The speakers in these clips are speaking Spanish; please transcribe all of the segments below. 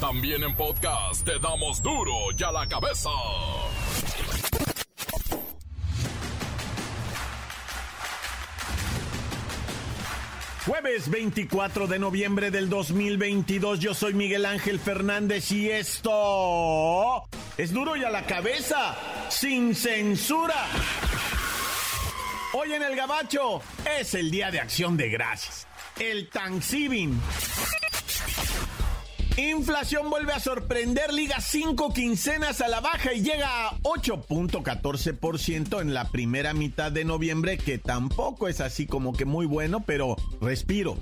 También en podcast te damos duro y a la cabeza. Jueves 24 de noviembre del 2022, yo soy Miguel Ángel Fernández y esto es duro y a la cabeza, sin censura. Hoy en el Gabacho es el Día de Acción de Gracias, el Thanksgiving. Inflación vuelve a sorprender, liga cinco quincenas a la baja y llega a 8.14% en la primera mitad de noviembre, que tampoco es así como que muy bueno, pero respiro.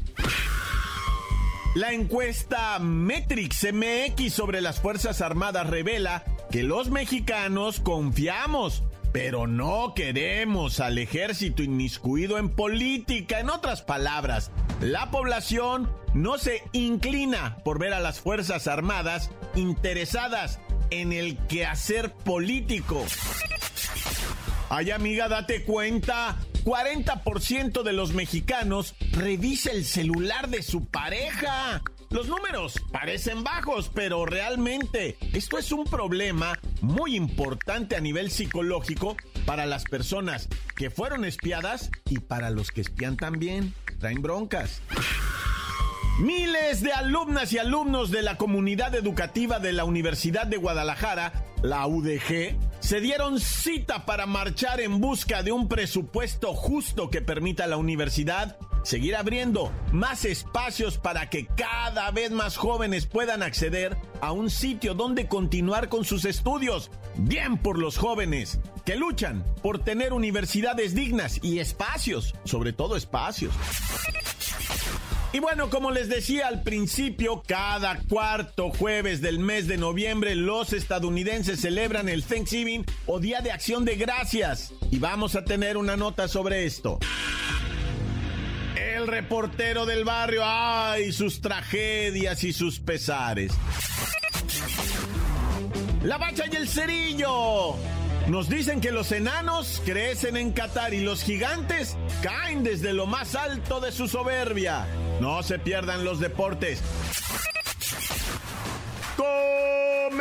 La encuesta Metrix MX sobre las Fuerzas Armadas revela que los mexicanos confiamos pero no queremos al ejército inmiscuido en política. En otras palabras, la población no se inclina por ver a las Fuerzas Armadas interesadas en el quehacer político. Ay amiga, date cuenta, 40% de los mexicanos revisa el celular de su pareja. Los números parecen bajos, pero realmente esto es un problema muy importante a nivel psicológico para las personas que fueron espiadas y para los que espían también. Traen broncas. Miles de alumnas y alumnos de la comunidad educativa de la Universidad de Guadalajara, la UDG, se dieron cita para marchar en busca de un presupuesto justo que permita a la universidad seguir abriendo más espacios para que cada vez más jóvenes puedan acceder a un sitio donde continuar con sus estudios. Bien por los jóvenes que luchan por tener universidades dignas y espacios, sobre todo espacios. Y bueno, como les decía al principio, cada cuarto jueves del mes de noviembre los estadounidenses celebran el Thanksgiving o Día de Acción de Gracias. Y vamos a tener una nota sobre esto. Reportero del barrio, ay, sus tragedias y sus pesares. La bacha y el cerillo. Nos dicen que los enanos crecen en Qatar y los gigantes caen desde lo más alto de su soberbia. No se pierdan los deportes.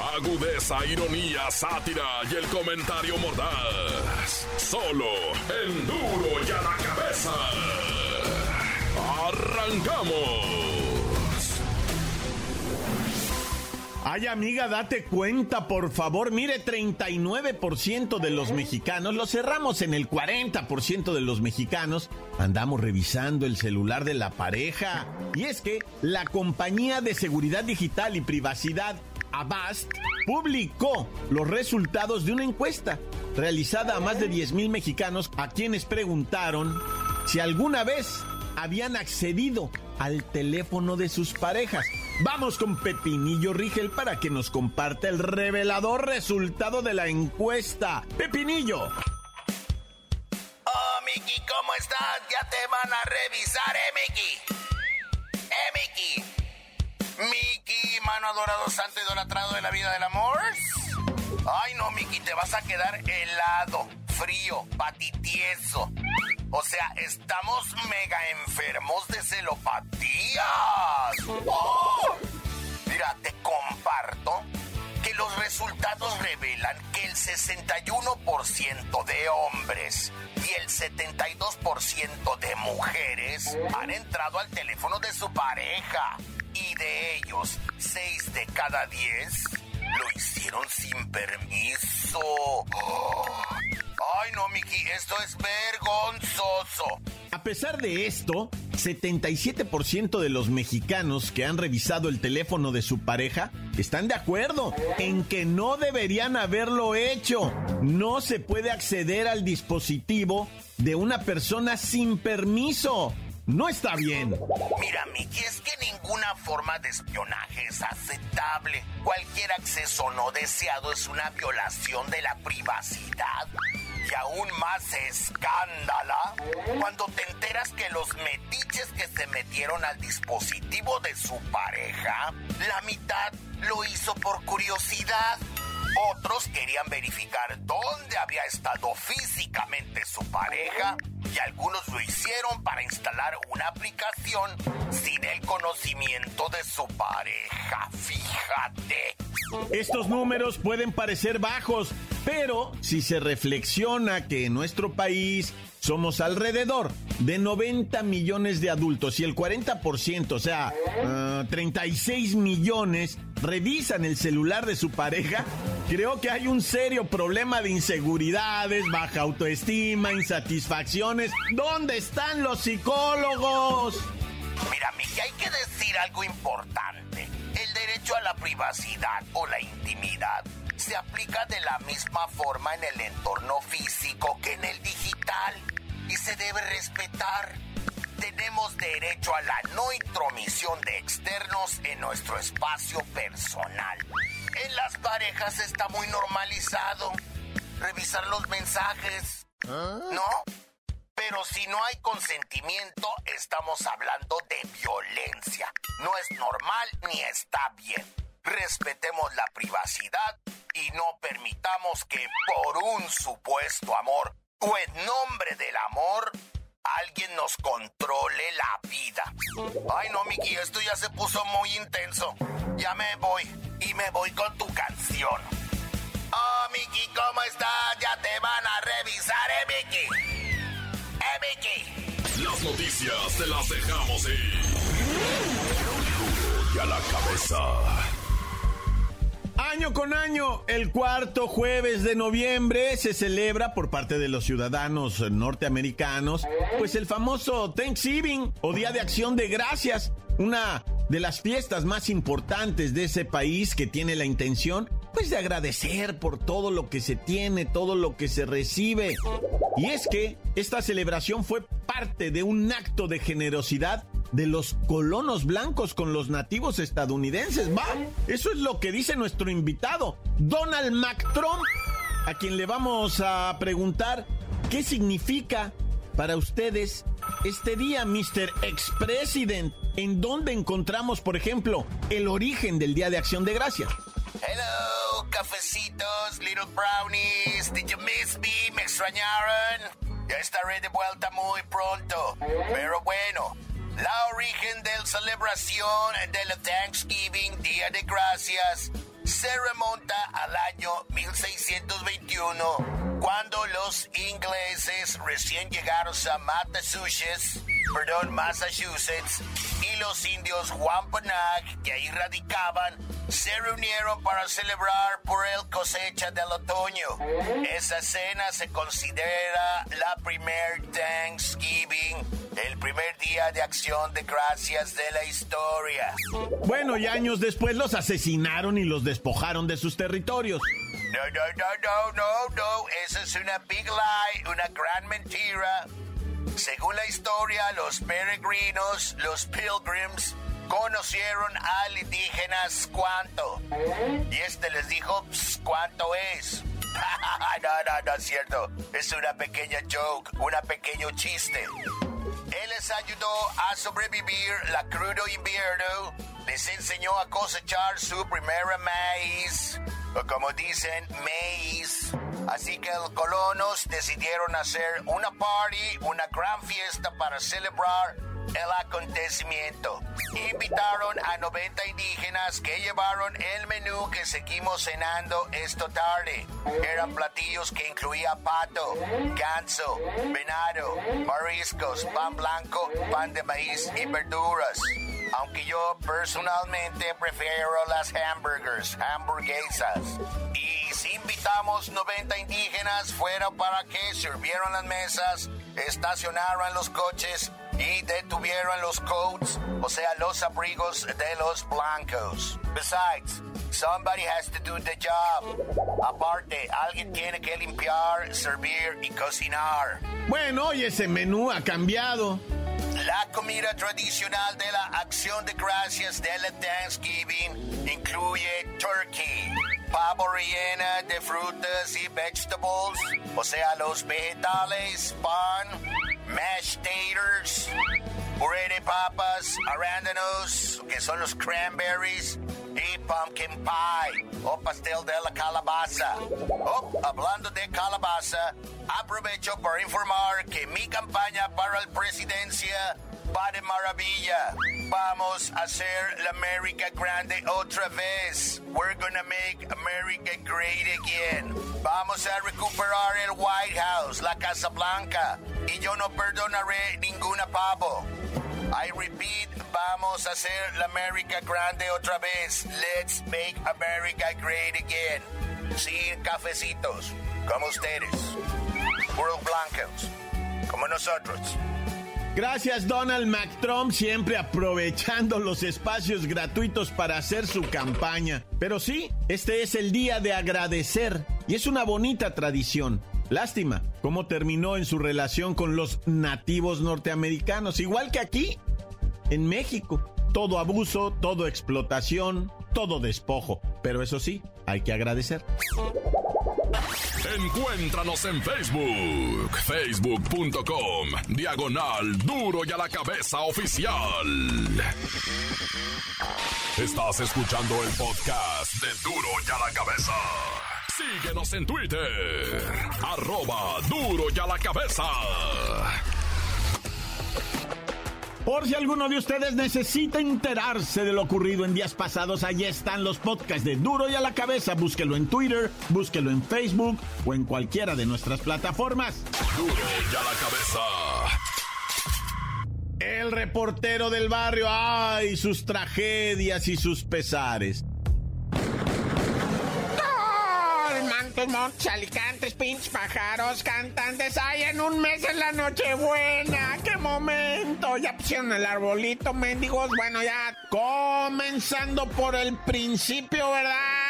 Agudeza, ironía, sátira y el comentario mordaz. Solo el duro y a la cabeza. ¡Arrancamos! Ay, amiga, date cuenta, por favor. Mire, 39% de los mexicanos, lo cerramos en el 40% de los mexicanos, andamos revisando el celular de la pareja. Y es que la compañía de seguridad digital y privacidad Avast publicó los resultados de una encuesta realizada a más de 10 mil mexicanos a quienes preguntaron si alguna vez habían accedido al teléfono de sus parejas. Vamos con Pepinillo Rigel para que nos comparta el revelador resultado de la encuesta. Pepinillo. Oh, Miki, ¿cómo estás? Ya te van a revisar, ¿eh, Miki? Adorado, santo idolatrado de la vida del amor. Ay, no, Miki, te vas a quedar helado, frío, patitieso. O sea, estamos mega enfermos de celopatías. ¡Oh! Mira, te comparto que los resultados revelan que el 61% de hombres y el 72% de mujeres han entrado al teléfono de su pareja. Y de ellos, 6 de cada 10 lo hicieron sin permiso. Ay, no, Miki, esto es vergonzoso. A pesar de esto, 77% de los mexicanos que han revisado el teléfono de su pareja están de acuerdo en que no deberían haberlo hecho. No se puede acceder al dispositivo de una persona sin permiso. No está bien. Mira, Miki, es que ninguna forma de espionaje es aceptable. Cualquier acceso no deseado es una violación de la privacidad. Y aún más escándala cuando te enteras que los metiches que se metieron al dispositivo de su pareja, la mitad lo hizo por curiosidad. Otros querían verificar dónde había estado físicamente su pareja y algunos lo hicieron para instalar una aplicación sin el conocimiento de su pareja. Fíjate. Estos números pueden parecer bajos, pero si se reflexiona que en nuestro país somos alrededor de 90 millones de adultos y el 40%, o sea, 36 ah, millones, revisan el celular de su pareja, creo que hay un serio problema de inseguridades, baja autoestima, insatisfacciones. ¿Dónde están los psicólogos? Mira, Miki, hay que decir algo importante. El derecho a la privacidad o la intimidad se aplica de la misma forma en el entorno físico que en el digital y se debe respetar. Tenemos derecho a la no intromisión de externos en nuestro espacio personal. En las parejas está muy normalizado revisar los mensajes, ¿no? Pero si no hay consentimiento, estamos hablando de violencia. No es normal ni está bien. Respetemos la privacidad y no permitamos que por un supuesto amor o en nombre del amor alguien nos controle la vida. Ay no, Miki, esto ya se puso muy intenso. Ya me voy y me voy con tu canción. Oh, Miki, ¿cómo estás? Ya te van a revisar, ¿eh, Miki? ¿Eh, Miki? Las noticias te las dejamos ir. Y a la cabeza. Año con año, el cuarto jueves de noviembre se celebra por parte de los ciudadanos norteamericanos, pues el famoso Thanksgiving o Día de Acción de Gracias, una de las fiestas más importantes de ese país que tiene la intención pues de agradecer por todo lo que se tiene, todo lo que se recibe. Y es que esta celebración fue parte de un acto de generosidad de los colonos blancos con los nativos estadounidenses. Va, eso es lo que dice nuestro invitado, Donald McTrump, a quien le vamos a preguntar qué significa para ustedes este día, Mr. Ex-President. ¿En dónde encontramos, por ejemplo, el origen del Día de Acción de Gracia? Hello, cafecitos, little brownies. Did you miss me? ¿Me extrañaron? Ya estaré de vuelta muy pronto. Pero bueno, la origen de la celebración del Thanksgiving, Día de Gracias, se remonta al año 1621, cuando los ingleses recién llegaron a Massachusetts, perdón, Massachusetts, y los indios Wampanoag, que ahí radicaban, se reunieron para celebrar por el cosecha del otoño. Esa cena se considera la primer Thanksgiving el primer día de acción de gracias de la historia. Bueno, y años después los asesinaron y los despojaron de sus territorios. No, no, no, no, no, no, eso es una big lie, una gran mentira. Según la historia, los peregrinos, los pilgrims, conocieron al indígena Squanto. Y este les dijo, ¿cuánto es? no, no, no es cierto. Es una pequeña joke, una pequeño chiste. Él les ayudó a sobrevivir la crudo invierno, les enseñó a cosechar su primera maíz, como dicen, maíz. Así que los colonos decidieron hacer una party, una gran fiesta para celebrar el acontecimiento. Invitaron a 90 indígenas que llevaron el menú que seguimos cenando esta tarde. Eran platillos que incluía pato, ganso, venado, mariscos, pan blanco, pan de maíz y verduras. Aunque yo personalmente prefiero las hamburgers, hamburguesas. Y si invitamos 90 indígenas fuera para que sirvieran las mesas, estacionaran los coches y detuvieron los coats, o sea, los abrigos de los blancos. Besides, somebody has to do the job. Aparte, alguien tiene que limpiar, servir y cocinar. Bueno, y ese menú ha cambiado. La comida tradicional de la acción de gracias de la Thanksgiving incluye turkey, pavo rellena de frutas y vegetables, o sea, los vegetales, pan, mashed taters, puré de papas, arándanos, que son los cranberries, y pumpkin pie o pastel de la calabaza. Oh, hablando de calabaza, aprovecho para informar que mi campaña para la presidencia va de maravilla. Vamos a hacer la América grande otra vez. We're gonna make America great again. Vamos a recuperar el White House, la Casa Blanca. Y yo no perdonaré ninguna pavo. I repeat, vamos a hacer la América grande otra vez. Let's make America great again. Sin cafecitos, como ustedes. Puros blancos, como nosotros. Gracias Donald McTrump, siempre aprovechando los espacios gratuitos para hacer su campaña. Pero sí, este es el día de agradecer y es una bonita tradición. Lástima cómo terminó en su relación con los nativos norteamericanos, igual que aquí, en México. Todo abuso, todo explotación, todo despojo. Pero eso sí, hay que agradecer. Encuéntranos en Facebook, facebook.com, diagonal duro y a la cabeza oficial. Estás escuchando el podcast de duro y a la cabeza. Síguenos en Twitter, arroba duro y a la cabeza. Por si alguno de ustedes necesita enterarse de lo ocurrido en días pasados, allí están los podcasts de Duro y a la cabeza. Búsquelo en Twitter, búsquelo en Facebook o en cualquiera de nuestras plataformas. Duro y a la cabeza. El reportero del barrio, ay, sus tragedias y sus pesares. Montes, alicantes, pinches pájaros, cantantes. Ay, en un mes en la Nochebuena. ¡Qué momento! Ya pusieron el arbolito, mendigos. Bueno, ya comenzando por el principio, ¿verdad?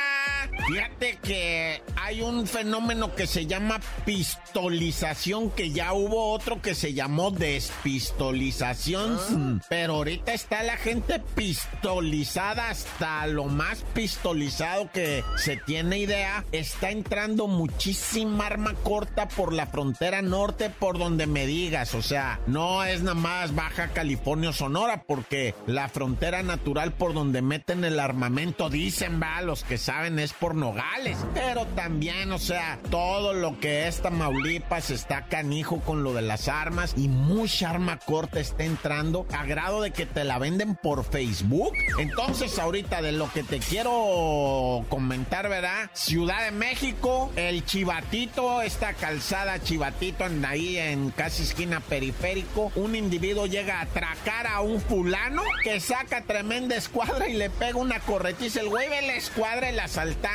Fíjate que hay un fenómeno que se llama pistolización, que ya hubo otro que se llamó despistolización. Pero ahorita está la gente pistolizada hasta lo más pistolizado que se tiene idea. Está entrando muchísima arma corta por la frontera norte, por donde me digas. O sea, no es nada más Baja California o Sonora, porque la frontera natural por donde meten el armamento, dicen, va, los que saben, es por Nogales. Pero también, o sea, todo lo que es Tamaulipas está canijo con lo de las armas y mucha arma corta está entrando a grado de que te la venden por Facebook. Entonces, ahorita de lo que te quiero comentar, ¿verdad? Ciudad de México, el Chivatito, esta calzada Chivatito anda ahí en casi esquina periférico. Un individuo llega a atracar a un fulano que saca tremenda escuadra y le pega una corretiza. El güey ve la escuadra, el asaltante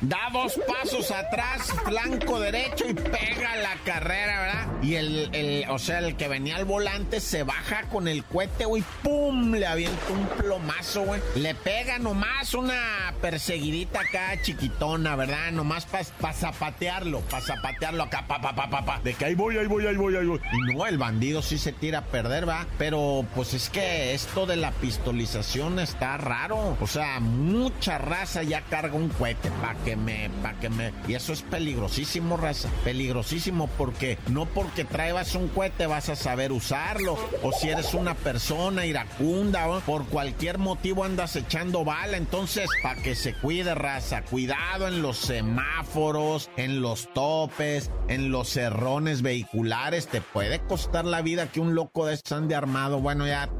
da dos pasos atrás, flanco derecho y pega la carrera, ¿verdad? Y el, el, o sea, el que venía al volante se baja con el cohete, güey, ¡pum! Le avienta un plomazo, güey. Le pega nomás una perseguidita acá chiquitona, ¿verdad? Nomás para pa zapatearlo, para zapatearlo acá, pa, pa, pa, pa, pa. De que ahí voy, ahí voy, ahí voy, ahí voy. Y no, el bandido sí se tira a perder, ¿va? Pero pues es que esto de la pistolización está raro. O sea, mucha raza ya carga un cohete para que me, para que me. Y eso es peligrosísimo, raza. Peligrosísimo porque no porque traebas un cohete vas a saber usarlo. O si eres una persona iracunda, o por cualquier motivo andas echando bala. Entonces, para que se cuide, raza. Cuidado en los semáforos, en los topes, en los cerrones vehiculares. Te puede costar la vida que un loco de estos ande armado. Bueno, ya.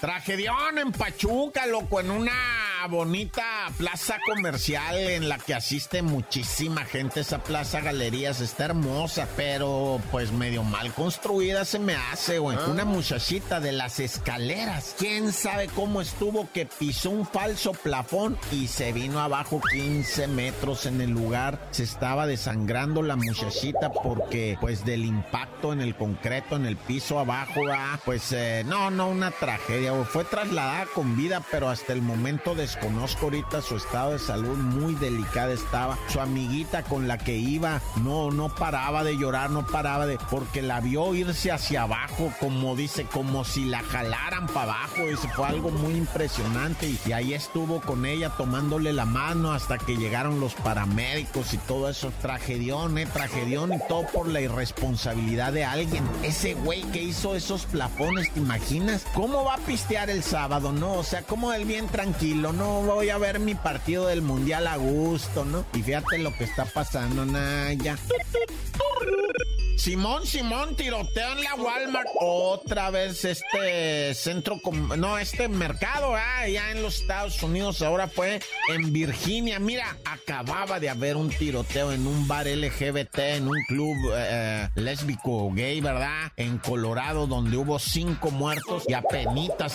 Tragedión en Pachuca, loco, en una bonita plaza comercial en la que asiste muchísima gente. Esa plaza galerías está hermosa, pero pues medio mal construida se me hace, güey. Una muchachita de las escaleras. ¿Quién sabe cómo estuvo que pisó un falso plafón y se vino abajo 15 metros en el lugar? Se estaba desangrando la muchachita porque pues del impacto en el concreto, en el piso abajo, ah, pues eh, no, no, una tragedia. Fue trasladada con vida, pero hasta el momento de desconozco ahorita su estado de salud, muy delicada estaba. Su amiguita con la que iba no, no paraba de llorar, no paraba de, porque la vio irse hacia abajo, como dice, como si la jalaran para abajo. Eso fue algo muy impresionante y, ahí estuvo con ella tomándole la mano hasta que llegaron los paramédicos y todo eso. Tragedión, eh, tragedión y todo por la irresponsabilidad de alguien. Ese güey que hizo esos plafones, ¿te imaginas? ¿Cómo va a pistear el sábado, no? O sea, como él bien tranquilo, no voy a ver mi partido del mundial a gusto, ¿no? Y fíjate lo que está pasando, Naya. Simón, Simón, tiroteo en la Walmart. Otra vez este centro, no, este mercado, ah, ya en los Estados Unidos, ahora fue en Virginia. Mira, acababa de haber un tiroteo en un bar LGBT, en un club eh, lésbico gay, ¿verdad? En Colorado, donde hubo cinco muertos y apenas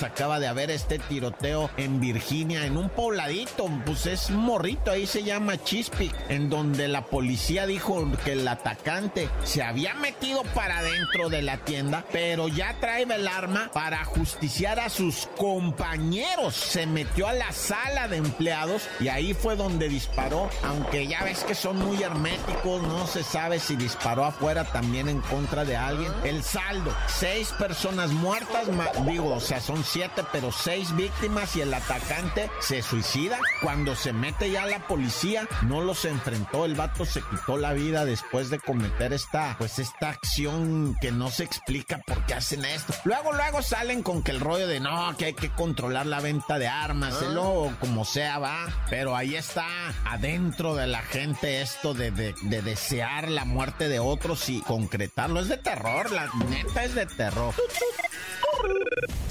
acaba de haber este tiroteo en Virginia, en un pobladito, pues es morrito, ahí se llama Chispic, en donde la policía dijo que el atacante se había metido para dentro de la tienda, pero ya trae el arma para justiciar a sus compañeros. Se metió a la sala de empleados y ahí fue donde disparó, aunque ya ves que son muy herméticos, no se sabe si disparó afuera también en contra de alguien. El saldo, seis personas muertas, digo, o sea, son siete, pero seis víctimas y el atacante se suicida. Cuando se mete ya la policía, no los enfrentó, el vato se quitó la vida después de cometer esta, pues esta acción que no se explica por qué hacen esto. Luego, luego salen con que el rollo de no, que hay que controlar la venta de armas, o como sea, va. Pero ahí está adentro de la gente esto de, de, de desear la muerte de otros y concretarlo. Es de terror, la neta es de terror.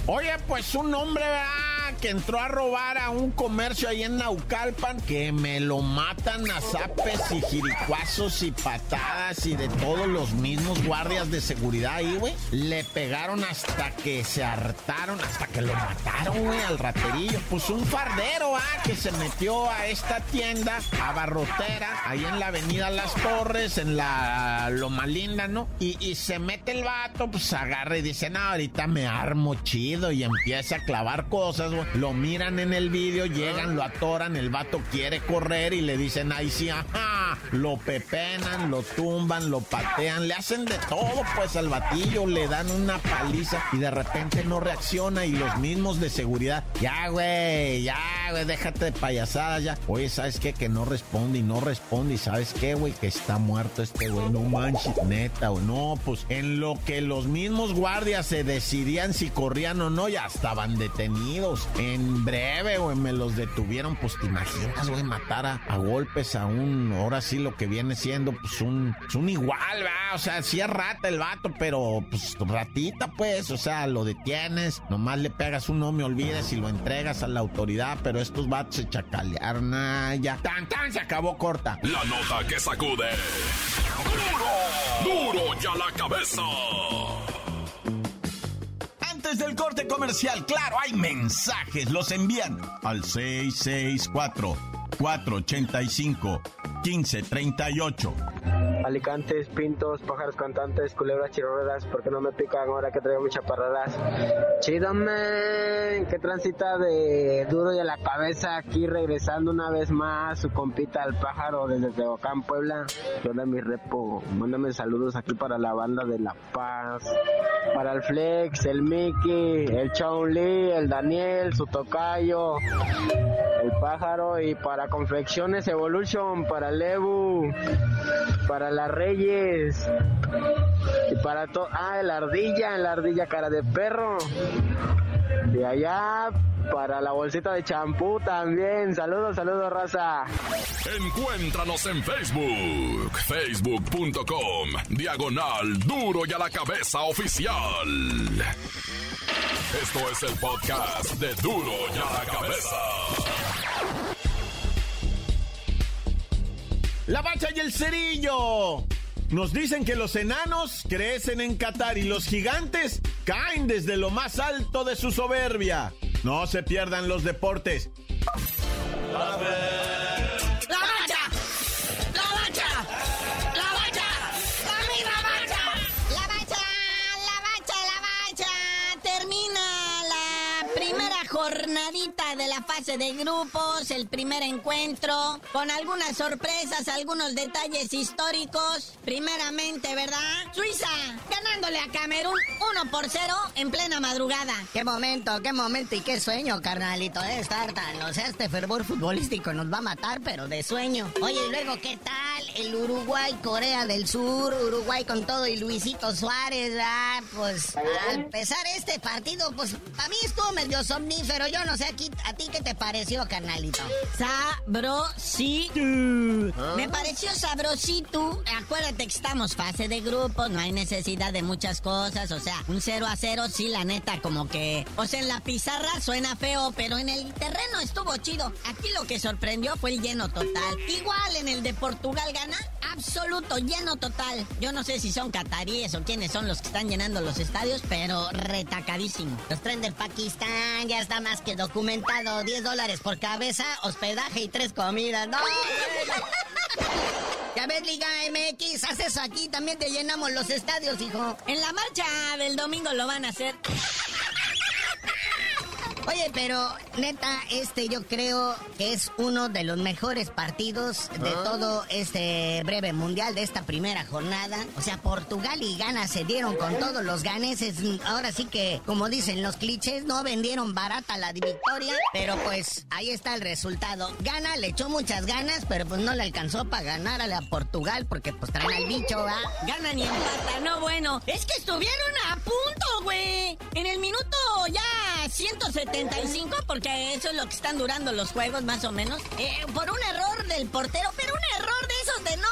Oye, pues un hombre, ¿verdad? Que entró a robar a un comercio ahí en Naucalpan, que me lo matan a zapes y jiricuazos y patadas y de todos los mismos guardias de seguridad ahí, güey. Le pegaron hasta que se hartaron, hasta que lo mataron, güey, al raterillo. Pues un fardero, ah, que se metió a esta tienda, a Barrotera, ahí en la avenida Las Torres, en la Loma Linda, ¿no? Y, y se mete el vato, pues agarra y dice, no, ahorita me armo chido y empieza a clavar cosas, güey lo miran en el vídeo, llegan, lo atoran, el vato quiere correr y le dicen, ahí sí, ajá, lo pepenan, lo tumban, lo patean, le hacen de todo pues al batillo, le dan una paliza y de repente no reacciona y los mismos de seguridad, ya güey, ya güey, déjate de payasadas ya. Oye, ¿sabes qué? Que no responde y no responde y ¿sabes qué, güey? Que está muerto este güey, no manches, neta, o no, pues en lo que los mismos guardias se decidían si corrían o no, ya estaban detenidos en breve, güey, me los detuvieron. Pues te imaginas, güey, matar a, golpes a un, ahora sí lo que viene siendo, pues un, un igual, va. O sea, sí es rata el vato, pero pues ratita, pues. O sea, lo detienes, nomás le pegas un no me olvides y lo entregas a la autoridad, pero estos vatos se chacalearon, ah, ya. Tan, tan, se acabó corta. La nota que sacude. ¡Duro! ¡Duro ya la cabeza! Antes del corte comercial, claro, hay mensajes. Los envían al 664 485 1538. Alicantes, pintos, pájaros cantantes, culebras chirroreras, porque no me pican ahora que traigo muchas parradas. Chido, man, que transita de duro y a la cabeza aquí regresando una vez más su compita al pájaro desde Tehuacán, Puebla. Yo de mi repo, mándame saludos aquí para la banda de La Paz, para el Flex, el Mickey, el Chong Lee, el Daniel, su tocayo, el pájaro y para Confecciones Evolution, para Lebu, para las Reyes y para todo. Ah, la ardilla, la ardilla cara de perro. De allá para la bolsita de champú también. Saludos, saludos, raza. Encuéntranos en Facebook, facebook.com, diagonal duro y a la cabeza oficial. Esto es el podcast de duro y a la cabeza. La bacha y el cerillo. Nos dicen que los enanos crecen en Qatar y los gigantes caen desde lo más alto de su soberbia. No se pierdan los deportes. jornadita fase de grupos, el primer encuentro, con algunas sorpresas, algunos detalles históricos. Primeramente, ¿verdad? Suiza ganándole a Camerún 1 por 0 en plena madrugada. Qué momento, qué momento y qué sueño, carnalito, de estar tan. O sea, este fervor futbolístico nos va a matar, pero de sueño. Oye, y luego, ¿qué tal? El Uruguay, Corea del Sur, Uruguay con todo y Luisito Suárez, ah, pues al empezar este partido, pues para mí estuvo medio somnífero. Yo no sé aquí, a ti qué te pareció, carnalito. Sabrosito. Me pareció sabrosito. Acuérdate que estamos fase de grupo, no hay necesidad de muchas cosas. O sea, un 0 a 0, sí, la neta, como que. O sea, en la pizarra suena feo, pero en el terreno estuvo chido. Aquí lo que sorprendió fue el lleno total. Igual en el de Portugal gana, absoluto, lleno total. Yo no sé si son cataríes o quiénes son los que están llenando los estadios, pero retacadísimo. Los tren del Pakistán ya está más que documentado. 10 dólares por cabeza, hospedaje y tres comidas. No, Ya ves, Liga MX, haz eso aquí, también te llenamos los estadios, hijo. En la marcha del domingo lo van a hacer. Oye, pero neta, este yo creo que es uno de los mejores partidos de Ah. todo este breve mundial de esta primera jornada. O sea, Portugal y Ghana se dieron con todos los ganeses. Ahora sí que, como dicen los clichés, no vendieron barata la victoria, pero pues ahí está el resultado. Ghana le echó muchas ganas, pero pues no le alcanzó para ganar a la Portugal porque pues traen al bicho, ¿ah? Ganan y empatan, no bueno. Es que estuvieron a punto, güey. En el minuto ya 175, porque eso es lo que están durando los juegos, más o menos. eh, por un error del portero, pero un error de esos de no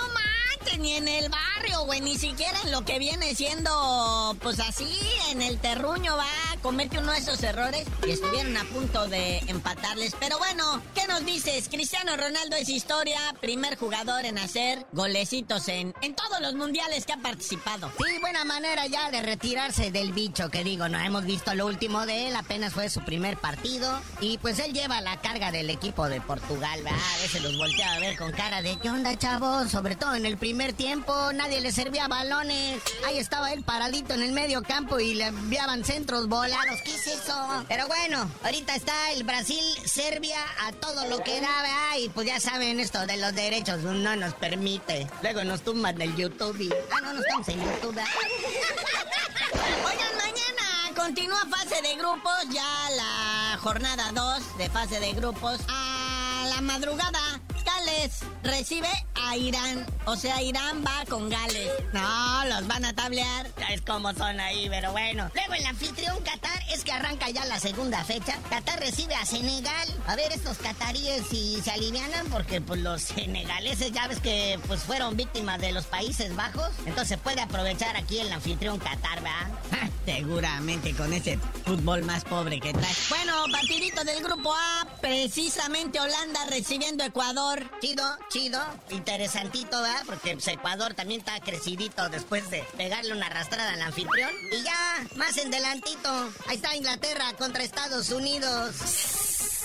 manches, ni en el barrio, güey, ni siquiera en lo que viene siendo, pues así, en el terruño va, comete uno de esos errores y estuvieron a punto de empatarles. Pero bueno, ¿qué nos dices? Cristiano Ronaldo es historia, primer jugador en hacer golecitos en, en todos los mundiales que ha participado. Sí, buena manera ya de retirarse del bicho, que digo, no hemos visto lo último de él, apenas fue su primer partido. Y pues él lleva la carga del equipo de Portugal, ¿verdad? A veces los volteaba a ver con cara de ¿qué onda, chavos? Sobre todo en el primer tiempo, nadie le servía balones. Ahí estaba él paradito en el medio campo y le enviaban centros volados. ¿Qué es eso? Pero bueno, ahorita está el Brasil-Serbia a todo lo que da. Y pues ya saben, esto de los derechos no nos permite. Luego nos tumban del YouTube. Ah, no, no estamos en YouTube. Oigan, mañana continúa fase de grupos, ya la jornada 2 de fase de grupos. A la madrugada, Gales recibe a Irán. O sea, Irán va con Gales. No, los van a tablear. Es como son ahí, pero bueno. Luego el anfitrión Qatar es que arranca ya la segunda fecha. Qatar recibe a Senegal. A ver estos cataríes si se alivianan porque pues los senegaleses ya ves que pues fueron víctimas de los Países Bajos. Entonces puede aprovechar aquí el anfitrión Qatar, ¿verdad? Ja, Seguramente con ese fútbol más pobre que trae. Bueno, partidito del grupo A, precisamente Holanda recibiendo a Ecuador. Chido, chido, interesantito, ¿verdad? Porque pues, Ecuador también está crecidito después de pegarle una arrastrada al anfitrión. Y ya, más en delantito, ahí está Inglaterra contra Estados Unidos.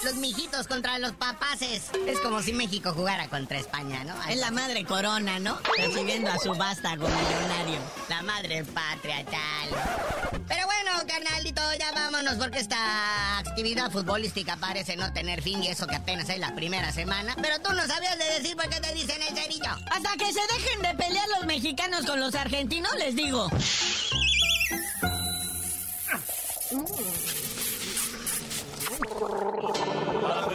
Los mijitos contra los papaces. Es como si México jugara contra España, ¿no? Ahí Es la madre corona, ¿no? Recibiendo a su vástago millonario. La madre patria, tal. Pero bueno, ya vámonos porque esta actividad futbolística parece no tener fin y eso que apenas es la primera semana. Pero tú no sabías de decir por qué te dicen el cerillo. Hasta que se dejen de pelear los mexicanos con los argentinos, les digo. ¡La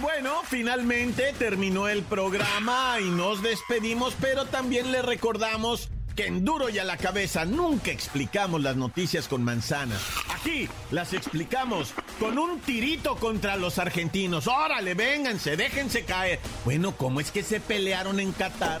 Bueno, finalmente terminó el programa y nos despedimos, pero también le recordamos que en Duro y a la cabeza nunca explicamos las noticias con manzanas. Aquí las explicamos con un tirito contra los argentinos. Órale, vénganse, déjense caer. Bueno, ¿cómo es que se pelearon en Qatar?